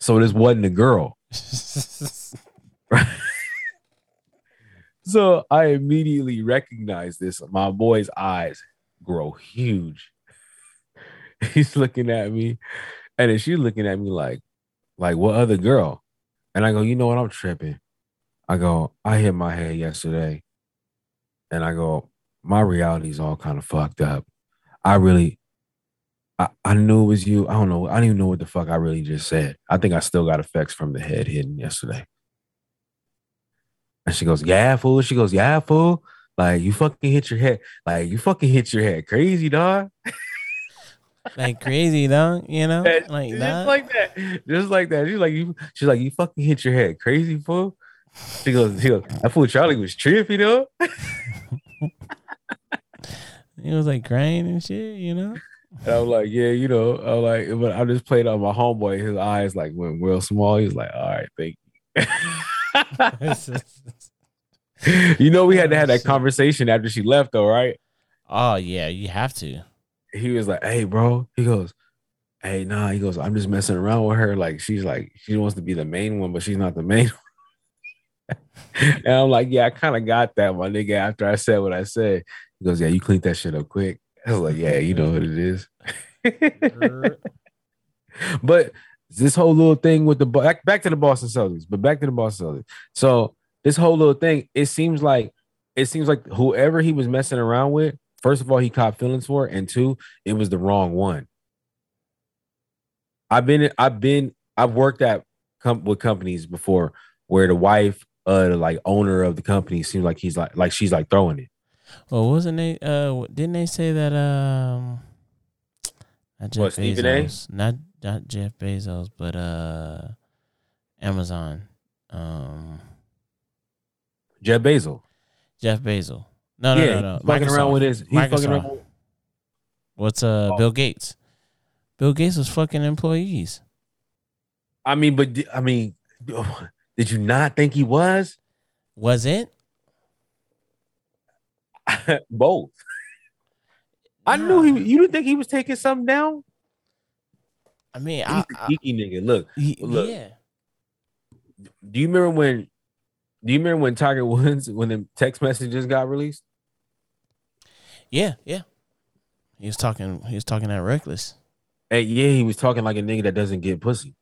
So this wasn't a girl. So I immediately recognized this. My boy's eyes grow huge. He's looking at me, and then she's looking at me like, like what other girl? And I go, you know what? I'm tripping. I go, I hit my head yesterday, and I go, my reality's all kind of fucked up. I really, I, I knew it was you. I don't know. I don't even know what the fuck I really just said. I think I still got effects from the head hitting yesterday. And she goes, Yeah, fool. She goes, Yeah, fool. Like you fucking hit your head. Like you fucking hit your head crazy, dog. like crazy, though. You know, like just that. like that, just like that. She's like you. She's like you fucking hit your head, crazy fool. She goes, she goes. I fool Charlie was trippy though. he was like crying and shit. You know. And I was like, yeah, you know, I was like, but I just played on my homeboy. His eyes like went real small. He was like, all right, thank you. you know, we had to have that oh, conversation after she left, though, right? oh yeah, you have to. He was like, hey, bro. He goes, hey, nah. He goes, I'm just messing around with her. Like, she's like, she wants to be the main one, but she's not the main one. and I'm like, yeah, I kind of got that, my nigga, after I said what I said. He goes, yeah, you cleaned that shit up quick. I was like, yeah, you know what it is. but this whole little thing with the back back to the Boston Celtics, but back to the Boston Celtics. So this whole little thing, it seems like it seems like whoever he was messing around with, first of all, he caught feelings for, and two, it was the wrong one. I've been, I've been, I've worked at com- with companies before where the wife, uh, the like owner of the company seems like he's like, like she's like throwing it. Well, wasn't they? Uh, didn't they say that? Um, not Jeff What? Bezos, not not Jeff Bezos, but uh, Amazon. Um, Jeff Bezos. Jeff Bezos. No, no, yeah, no, no. he's fucking around with his. He's fucking around. With, What's uh Oh. Bill Gates? Bill Gates was fucking employees. I mean, but I mean, did you not think he was Was it? both? I knew he. You didn't think he was taking something down? I mean, He's I, a I, geeky nigga. Look, he- look. yeah. do you remember when? Do you remember when Tiger Woods when the text messages got released? Yeah, yeah. He was talking. He was talking that reckless, And yeah, he was talking like a nigga that doesn't get pussy.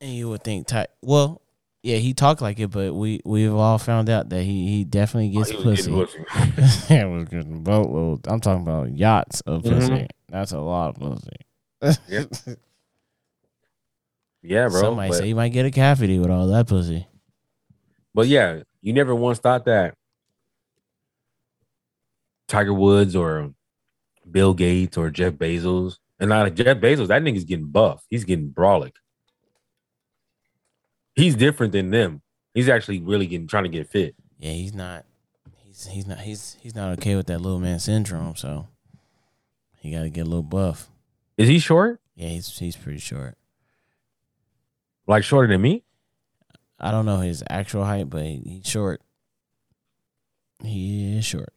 and you would think, Ty- well, yeah, he talked like it, but we we've all found out that he he definitely gets Oh, He pussy. yeah, was getting boatloads. I'm talking about yachts of pussy. Mhm. That's a lot of pussy. Yep. yeah, bro. Somebody but, say you might get a cavity with all that pussy. but yeah, you never once thought that Tiger Woods or Bill Gates or Jeff Bezos, and not Jeff Bezos, that nigga's getting buff. He's getting brolic. He's different than them. He's actually really getting trying to get fit. Yeah, he's not. He's he's not. He's he's not okay with that little man syndrome. So he got to get a little buff. Is he short? Yeah, he's he's pretty short. Like shorter than me? I don't know his actual height, but he- he's short. He is short.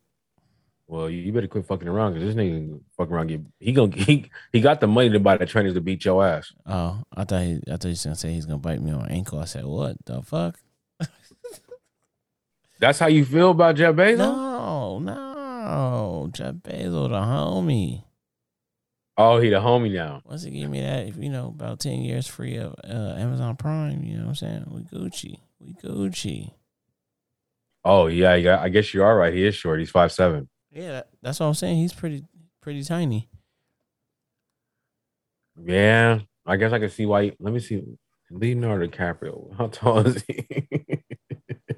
Well, you, you better quit fucking around because this nigga fucking around. Get, he gonna he, he got the money to buy the trainers to beat your ass. Oh, I thought he, I thought he was gonna say he's gonna bite me on my ankle. I said, what the fuck? That's how you feel about Jeff Bezos? No, no, Jeff Bezos, the homie. Oh, he the homie now. Once he give me that, if you know, about ten years free of uh, Amazon Prime, you know what I'm saying? We Gucci, we Gucci. Oh yeah, yeah. I guess you are right. He is short. He's five seven. Yeah, that's what I'm saying. He's pretty, pretty tiny. Yeah, I guess I can see why. Let me see. Leonardo DiCaprio. How tall is he?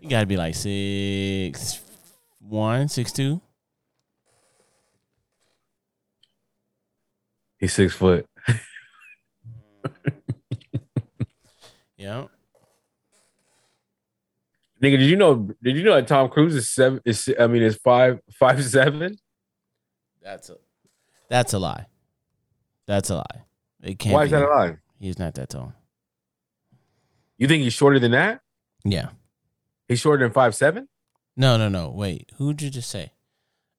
You got to be like six one, six two. He's six foot. Yeah. Nigga, did you know? Did you know that Tom Cruise is seven? Is I mean, is five five seven? That's a that's a lie. That's a lie. It can't Why is that a lie? He's not that tall. You think he's shorter than that? Yeah. He's shorter than five seven. No, no, no. Wait. Who'd you just say?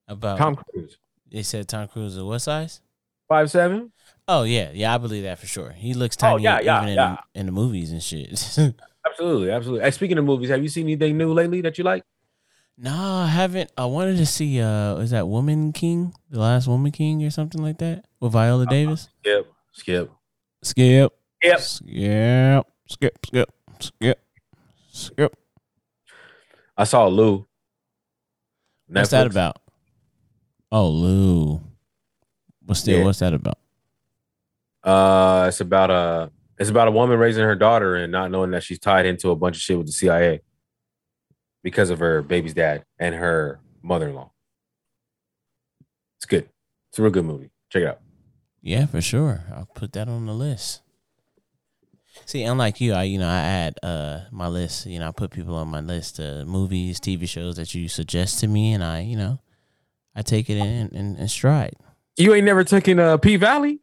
About Tom Cruise they said Tom Cruise is what size? five seven. Oh yeah, yeah, I believe that for sure. He looks Oh, tiny yeah, yeah, even yeah. The, in the movies and shit. Absolutely, absolutely. Hey, speaking of movies, have you seen anything new lately that you like? no, I haven't. I wanted to see uh is that Woman King? The last Woman King or something like that? With Viola Davis? Skip, skip. Skip. Yep. Skip. Skip. Skip. Skip. Skip. I saw Lou. What's that about? Oh, Lou. What's still Yeah. what's that about? Uh, it's about a it's about a woman raising her daughter and not knowing that she's tied into a bunch of shit with the CIA because of her baby's dad and her mother-in-law. It's good. It's a real good movie. Check it out. Yeah, for sure. I'll put that on the list. See, unlike you, I you know I add uh my list. You know, I put people on my list, uh, movies, TV shows that you suggest to me, and I you know I take it in in, in stride. You ain't never taken uh, P Valley?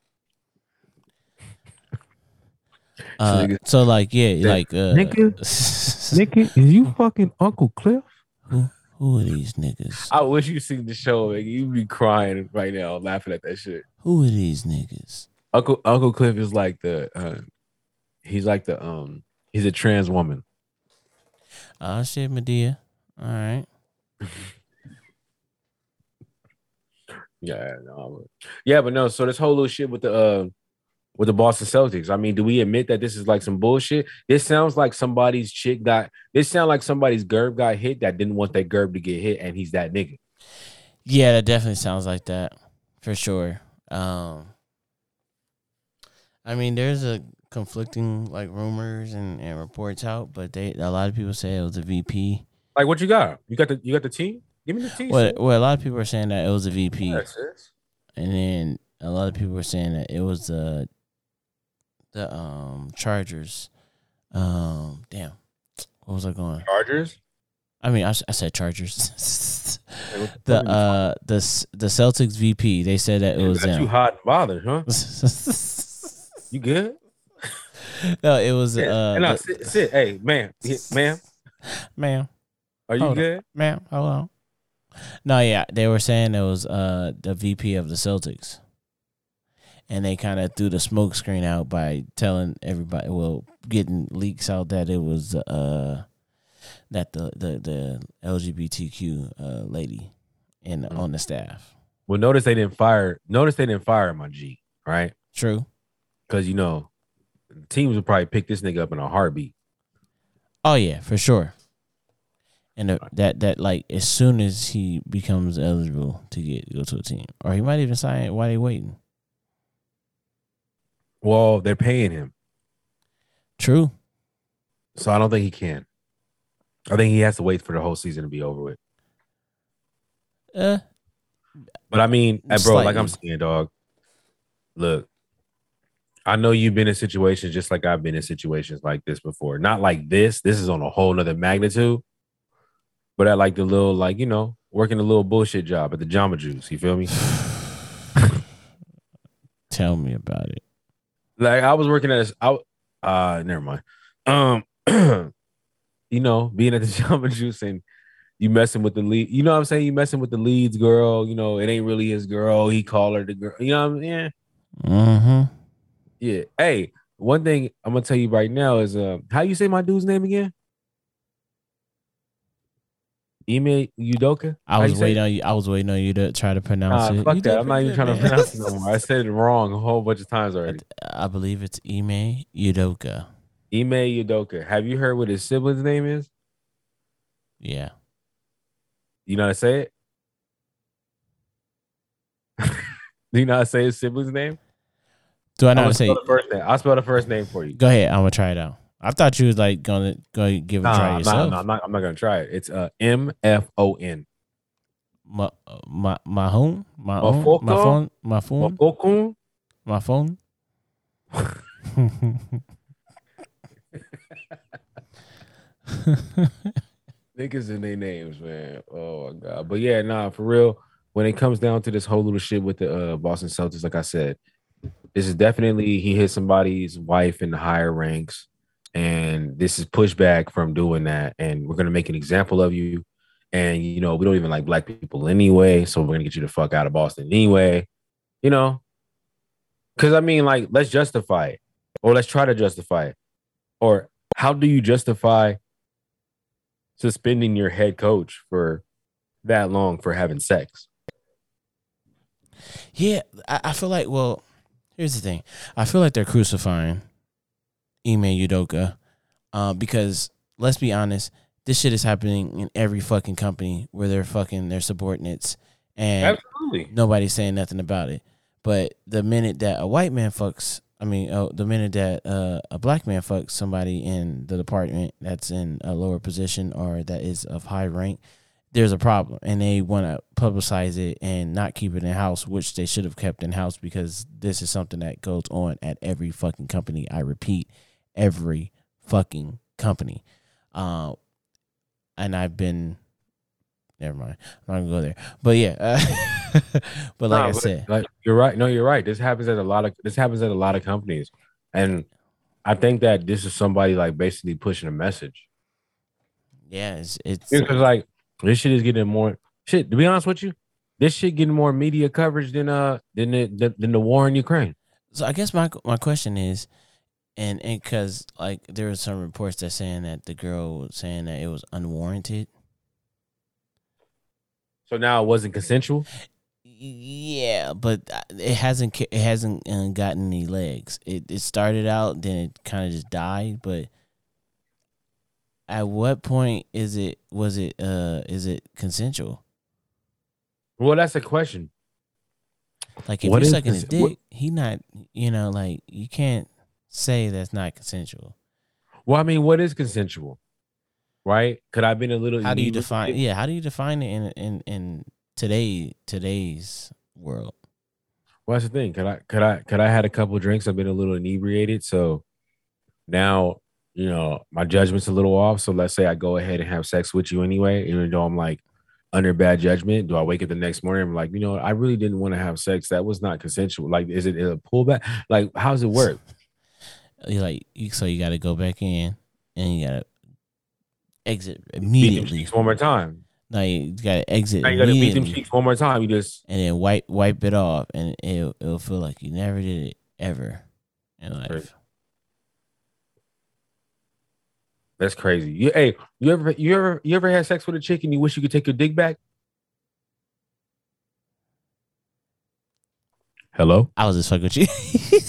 Uh, so like yeah, Yeah. like uh, Nicky, is you fucking Uncle Cliff? who who are these niggas? I wish you seen the show. Like, you'd be crying right now, laughing at that shit. Who are these niggas? Uncle Uncle Cliff is like the uh, he's like the um he's a trans woman. Oh shit, Madea. All right. Yeah, no, but- yeah, but no. So this whole little shit with the uh with the Boston Celtics. I mean, do we admit that this is like some bullshit? This sounds like somebody's chick got. This sounds like somebody's Gerb got hit that didn't want that Gerb to get hit, and he's that nigga. Yeah, that definitely sounds like that for sure. Um, I mean, there's a conflicting like rumors and, and reports out, but they a lot of people say it was a VP. Like, what you got? You got the you got the team? Give me the team. Well, well, a lot of people are saying that it was a VP, and then a lot of people are saying that it was the the um Chargers. Um, damn, what was I going? Chargers. I mean, I said Chargers. The fuck are you uh the the Celtics VP. They said that it was? Got you hot and bothered, huh? You good? no, it was Yeah. uh, Hey, no, the- sit, sit. Hey, ma'am, ma'am, ma'am, are you Hold on. good? ma'am, hold on. No, yeah, they were saying it was uh the VP of the Celtics, and they kind of threw the smoke screen out by telling everybody, well, getting leaks out that it was uh that the the the LGBTQ uh lady in Mhm. on the staff. Well, notice they didn't fire. Notice they didn't fire my G, right? True. Because you know, teams would probably pick this nigga up in a heartbeat. Oh yeah, for sure. And the, that that like as soon as he becomes eligible to get go to a team, or he might even sign. Why they waiting? Well, they're paying him, True. so I don't think he can. I think he has to wait for the whole season to be over with. Uh, But I mean, hey, bro, like I'm Slightly. saying, dog. Look, I know you've been in situations just like I've been in situations like this before. Not like this. This is on a whole nother magnitude. But I like the little, like you know, working a little bullshit job at the Jamba Juice. You feel me? tell me about it. Like I was working at a, I, uh never mind. Um you know, being at the Jamba Juice and you messing with the lead, you know what I'm saying? You messing with the leads girl, you know, it ain't really his girl. He call her the girl. You know what I'm saying? Mm-hmm. Yeah. Hey, one thing I'm gonna tell you right now is um how you say my dude's name again? Ime Udoka? I How was waiting on you. I was waiting on you to try to pronounce Nah, it. fuck You that. I'm not even good, trying to pronounce it no more. I said it wrong a whole bunch of times already. I believe it's Ime Udoka. Ime Udoka. Have you heard what his sibling's name is? Yeah. You know how to say it? Do you know how to say his sibling's name? Do I I'm know how gonna say? spell the first name. I'll spell the first name for you. Go ahead. I'm gonna try it out. I thought you was like gonna go give it a Nah, try nah, yourself. nah, I'm not. I'm not gonna try it. It's uh M F O N. My my my home, my own, Mafoko? my phone, my phone, my phone. Niggas in their names, man. Oh my god. But yeah, nah, for real. When it comes down to this whole little shit with the uh, Boston Celtics, like I said, this is definitely he hit somebody's wife in the higher ranks, and this is pushback from doing that. And we're gonna make an example of you. And you know, we don't even like black people anyway, so we're gonna get you the fuck out of Boston anyway. You know, because I mean, like, let's justify it, or let's try to justify it, or how do you justify suspending your head coach for that long for having sex? Yeah, I feel like. Well, here's the thing. I feel like they're crucifying Ime Udoka, uh, because let's be honest, this shit is happening in every fucking company where they're fucking their subordinates, and Absolutely. nobody's saying nothing about it. But the minute that a white man fucks, I mean, oh, the minute that uh, a black man fucks somebody in the department that's in a lower position or that is of high rank, there's a problem and they want to publicize it and not keep it in house, which they should have kept in house because this is something that goes on at every fucking company. I repeat, every fucking company. Uh, and I've been, never mind, I'm not gonna go there. But yeah, uh, but like I said, like you're right. No, you're right. This happens at a lot of this happens at a lot of companies, and I think that this is somebody like basically pushing a message. yeah, it's it's Because like this shit is getting more shit. To be honest with you, this shit getting more media coverage than uh than the than the war in Ukraine. So I guess my my question is, and and because like there were some reports that saying that the girl was saying that it was unwarranted. So now it wasn't consensual. Yeah, but uh, it hasn't it hasn't uh, gotten any legs. It it started out, then it kind of just died. But at what point is it was it uh is it consensual? Well, that's a question. Like if What you're sucking his cons- what- dick, he not you know like you can't say that's not consensual. Well, I mean, what is consensual? Right? Could I have been a little? How do you define? Yeah, how do you define it in in in today today's world? Well, that's the thing. Could I? Could I? Could I had a couple drinks? I've been a little inebriated, so now you know my judgment's a little off. So let's say I go ahead and have sex with you anyway, even though I'm like under bad judgment. Do I wake up the next morning? I'm like, you know? I really didn't want to have sex. That was not consensual. Like, is it a pullback? Like, how does it work? You like you, so you got to go back in and you got to exit immediately. one more time. No, you got to exit Now you gotta beat them cheeks one more time. You just and then wipe wipe it off, and it'll it'll feel like you never did it ever in life. Right. that's crazy. You hey, you ever you ever you ever had sex with a chick and you wish you could take your dick back? Hello? I was just fucking with you.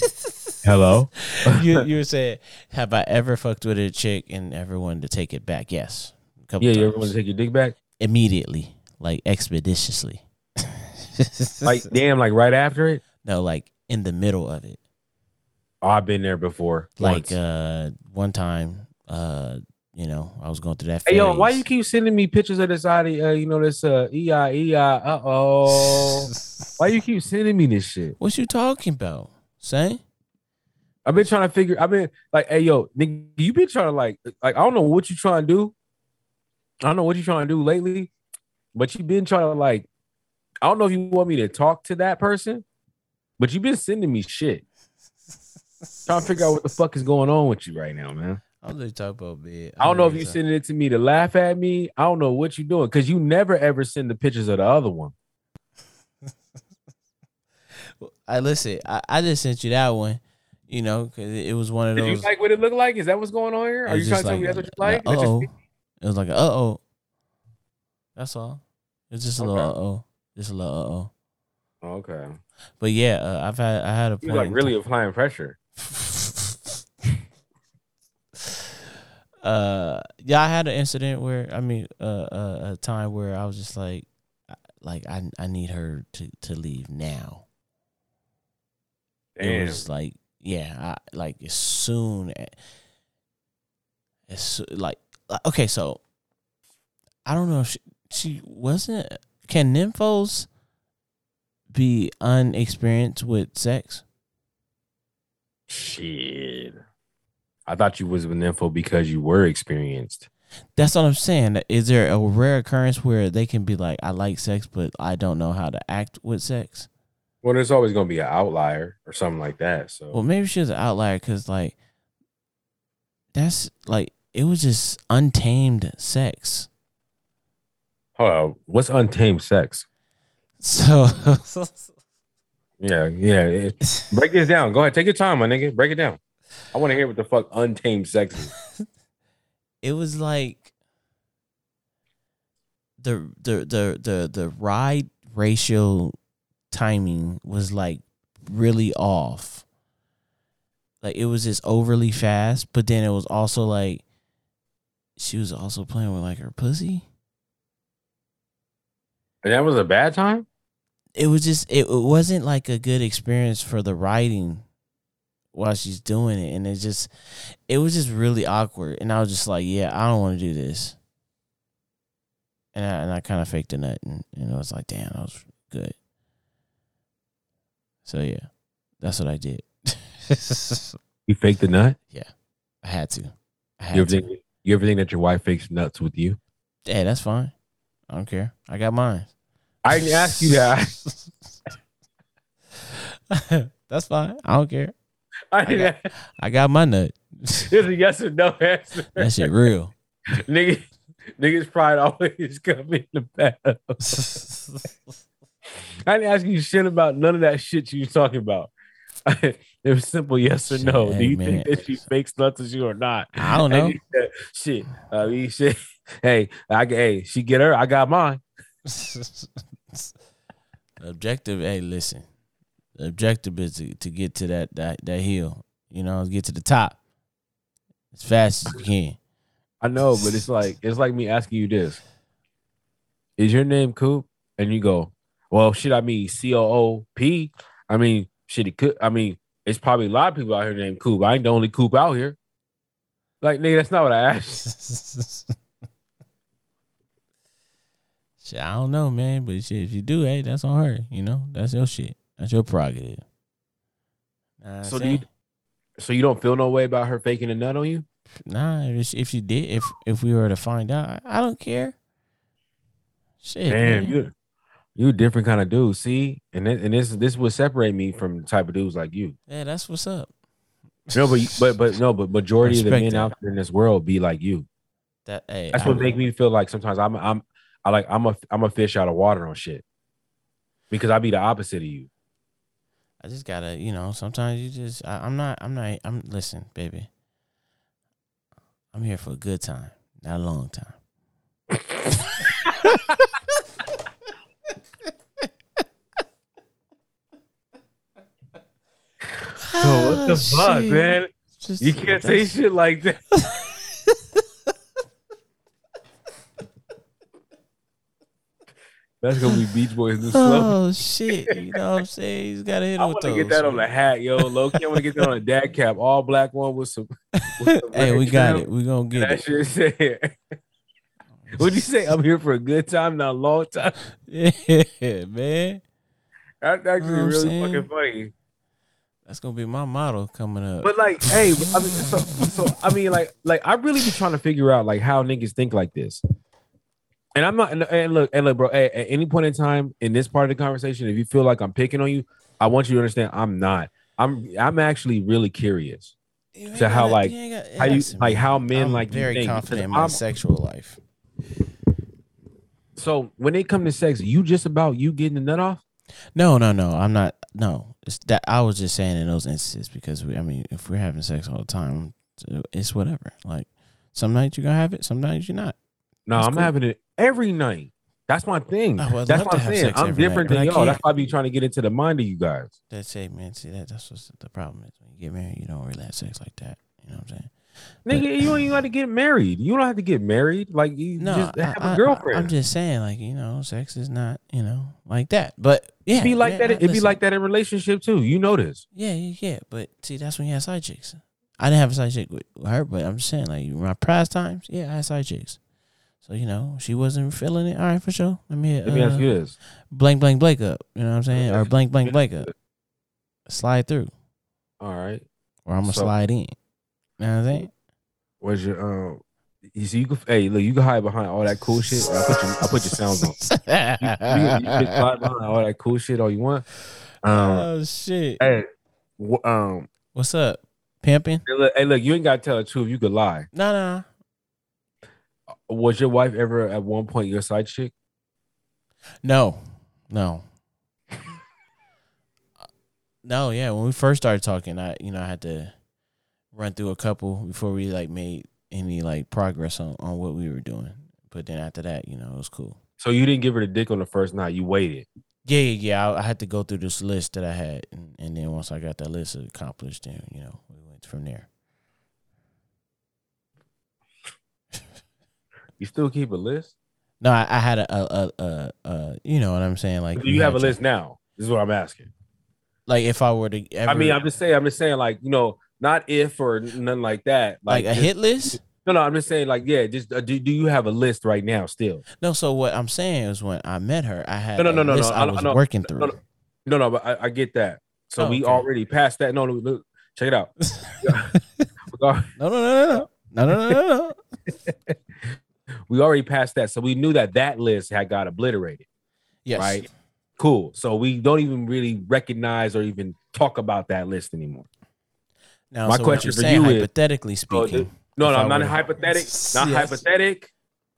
Hello? you you were saying, have I ever fucked with a chick and ever wanted to take it back? Yes, a couple Yeah, you ever want to take your dick back? immediately, like expeditiously. Like damn, like right after it? no, like in the middle of it. Oh, I've been there before. Like once. uh one time, uh, you know, I was going through that phase. Hey yo, why you keep sending me pictures of this out uh, you know, this uh EI EI uh oh. Why you keep sending me this shit? What you talking about? Say? I've been trying to figure. I've been like, hey, yo, nigga, you been trying to like, like, I don't know what you trying to do. I don't know what you trying to do lately, but you been trying to like, I don't know if you want me to talk to that person, but you been sending me shit. trying to figure out what the fuck is going on with you right now, man. I'm just talking about bed. I don't know if you sending it to me to laugh at me. I don't know what you doing because you never ever send the pictures of the other one. I listen. I, I just sent you that one. You know, because it, was one of Did those. you like what it looked like? Is that what's going on here? Are you trying to tell me that's what you like? Oh. It was like uh oh. That's all. It's just a little uh oh. Just a little uh oh. Okay. But yeah, uh, I've had I had a like really applying pressure. uh yeah i had an incident where i mean uh, uh a time where i was just like like i i need her to to leave now it was like yeah I, like as soon as, as like like, okay so i don't know if she, she wasn't can nymphos be unexperienced with sex Shit. I thought you was with info because you were experienced. That's what I'm saying. Is there a rare occurrence where they can be like, I like sex, but I don't know how to act with sex? Well, there's always gonna be an outlier or something like that. So Well, maybe she was an outlier because, like, that's like, it was just untamed sex. hold on. What's untamed sex? So, Yeah, yeah. it- break this down. Go ahead. Take your time, my nigga. Break it down. I want to hear what the fuck untamed sex is. it was like the, the, the, the, the ride ratio timing was like really off. Like it was just overly fast, but then it was also like she was also playing with like her pussy. And that was a bad time? It was just it, it wasn't like a good experience for the writing while she's doing it, and it just it was just really awkward. And I was just like, yeah, I don't want to do this. and I, and I kind of faked a nut, and, and I was like, damn, that was good. So yeah, that's what I did. You faked the nut. Yeah, I had to. I had You ever to. think you ever think that your wife fakes nuts with you? Hey, that's fine. I don't care. I got mine. I didn't ask you that. that's fine. I don't care. I didn't. ask- I got my nut. It's a yes or no answer. That shit real. Nigga, niggas pride always come in the back. I didn't ask you shit about none of that shit you was talking about. it was simple yes or no. Shit, Do you man. think that she fakes nuts with you or not? I don't know. said, shit. I mean, shit. Hey, I hey, she get her. I got mine. objective, hey, listen. The objective is to, to get to that, that that hill. You know, get to the top as fast as you can. I know, but it's like it's like me asking you this: Is your name Coop? And you go, well, shit. I mean, C O O P. I mean, shit. It could. I mean, it's probably a lot of people out here named Coop. I ain't the only Coop out here. Like, nigga, that's not what I asked. shit, I don't know, man. But shit, if you do, hey, that's on her. You know, that's your shit. That's your prerogative. So do you- So you don't feel no way about her faking a nut on you? Nah, if, she- if she did, if if we were to find out, I, I don't care. Shit, Damn, man. you you a different kind of dude. See, and this, and this this would separate me from the type of dudes like you. yeah, that's what's up. No, but but but no, but majority of the men that. out there in this world be like you. That hey, That's I- what make me feel like sometimes I'm I'm I like I'm a I'm a fish out of water on shit because I be the opposite of you. I just gotta, you know, sometimes you just I, I'm not I'm not I'm listen, baby. I'm here for a good time, not a long time. So what the fuck, Ah, Shit. man? Just- You can't say shit like that. That's gonna be Beach Boys new. Oh shit! You know what I'm saying? He's gotta hit I him with want to those. get that on the hat, yo. Low key, I want to get that on a dad cap, all black one with some. with some hey, red we got trim. it. We gonna get That it. shit said. What'd you say? I'm here for a good time, not a long time. Yeah, man. That's actually Know what I'm really saying? fucking funny. That's gonna be my model coming up. But like, hey, I mean, so, so I mean, like, like I really be trying to figure out like how niggas think like this. And I'm not. And, and look, and look, bro. Hey, at any point in time in this part of the conversation, if you feel like I'm picking on you, I want you to understand I'm not. I'm. I'm actually really curious. You to how, like, gotta- how you- like, how men, I'm like, very think, confident in my I'm- sexual life. So when they come to sex, you just about you getting the nut off. No, no, no. I'm not. No, that I was just saying in those instances because we. I mean, if we're having sex all the time, it's whatever. Like some nights you're gonna have it, some nights you're not. No, That's I'm cool. having it every night. That's my thing. That's what I'm saying. I'm every night, different than y'all. That's why I be trying to get into the mind of you guys. That's it, man. See that that's what the problem is when you get married, you don't really have sex like that. You know what I'm saying? Nigga, you don't even have to get married. You don't have to get married. Like you No, just have I, a girlfriend. I, am just saying, like you know, sex is not you know like that. But yeah, It'd be like man, that. It'd be like that in relationship too. You know this. Yeah, yeah, yeah. But see, that's when you have side chicks. I didn't have a side chick with her, but I'm just saying, like my past times, yeah, I had side chicks. So you know, she wasn't feeling it. All right, for sure. Let me, Let me ask uh, you this. blank, blank, blank up. You know what I'm saying? Or blank, blank, blank up. Slide through, All right. or I'm gonna So- slide in. You know what I'm saying? Where's your um? You see, you can. Hey, look, you can hide behind all that cool shit. I put your, I put your sounds on. You, you, you can hide behind all that cool shit all you want. Um. oh shit! Hey. Um. What's up, pimping? Hey look, hey, look, you ain't gotta tell the truth. You could lie. No, no, Was your wife ever at one point your side chick? no, no. No, yeah. When we first started talking, I you know I had to run through a couple before we like made any like progress on on what we were doing. But then after that, you know, it was cool. So you didn't give her the dick on the first night. You waited. Yeah, yeah, yeah. I, I had to go through this list that I had, and, and then once I got that list accomplished, then you know we went from there. You still keep a list. No, I, I had a, a, a, a, a, you know what I'm saying. Like Do you have a list now? This is what I'm asking. Like if I were to, ever, I mean, I'm just saying. I'm just saying, like you know, not if or nothing like that. Like, like a hit list. No, no, I'm just saying, like, yeah, just uh, do, do you have a list right now still? No, so what I'm saying is when I met her, I had no, no, no, no, no, I was no, working through. No, no, no, but I, I, get that. So oh, we okay. already passed that. No, no, look, check it out. no, no, no, no, no, no, no, no. we already passed that, so we knew that that list had got obliterated. Yes. Right. Cool. So we don't even really recognize or even talk about that list anymore. Now, My so question what for you're is- hypothetically speaking, the- no, no, I I'm not would've- hypothetic, not Yes. hypothetic,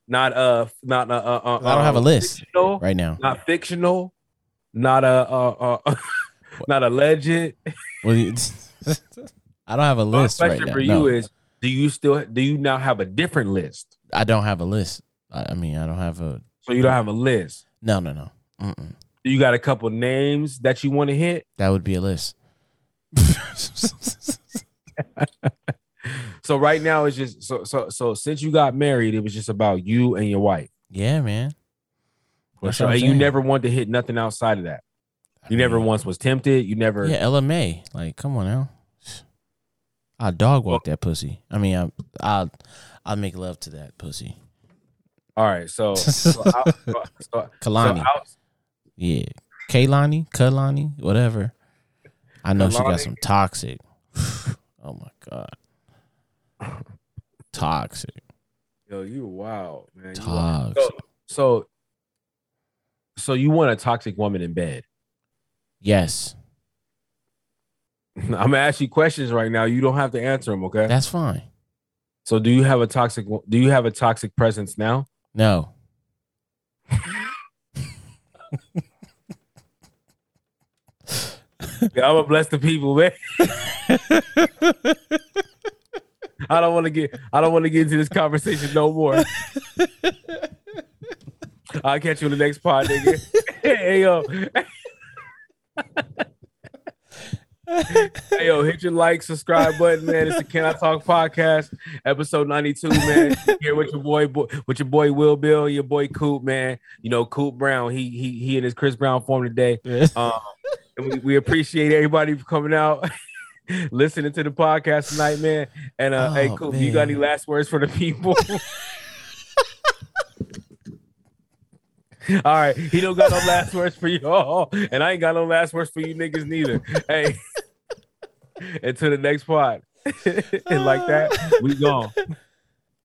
not uh, not uh, uh, uh I don't have a uh, list right now. not fictional, not a uh, uh, not a legend. Well, I don't have a My list right question now. for you No, is: Do you still do you now have a different list? I don't have a list. I, I mean, I don't have a. So you don't have a list. No, no, no. Mm-mm. You got a couple names that you want to hit. That would be a list. So right now it's just so so so since you got married, it was just about you and your wife. yeah, man. That's sure. what I'm And you never wanted to hit nothing outside of that. I You never mean, once was tempted. You never. Yeah, LMA. Like, come on now. I dog walk that pussy. I mean, I, I'll, I'll make love to that pussy. All right. So, so, so, so Kalani. out- yeah. Kalani, Kalani, whatever. I know she got some toxic. oh my God. Toxic. yo, you wow, man. You wild. Toxic. So, so, so you want a toxic woman in bed? Yes. I'm gonna ask you questions right now. You don't have to answer them, okay? That's fine. So, do you have a toxic? Do you have a toxic presence now? No. Yeah, I'm gonna bless the people, man. I don't want to get. I don't want to get into this conversation no more. I'll catch you in the next pod, nigga. hey yo. hey yo, hit your like, subscribe button, man. It's the Can I Talk podcast, episode 92, man. Here with your boy, boy with your boy Will Bill, your boy Coop, man. You know, Coop Brown. He he he in his Chris Brown form today. Um, and we, we appreciate everybody for coming out, listening to the podcast tonight, man. And uh, hey, Oh, Coop, you got any last words for the people? All right, he don't got no last words for y'all, and I ain't got no last words for you niggas neither. Hey, until the next pod, and like that, we gone.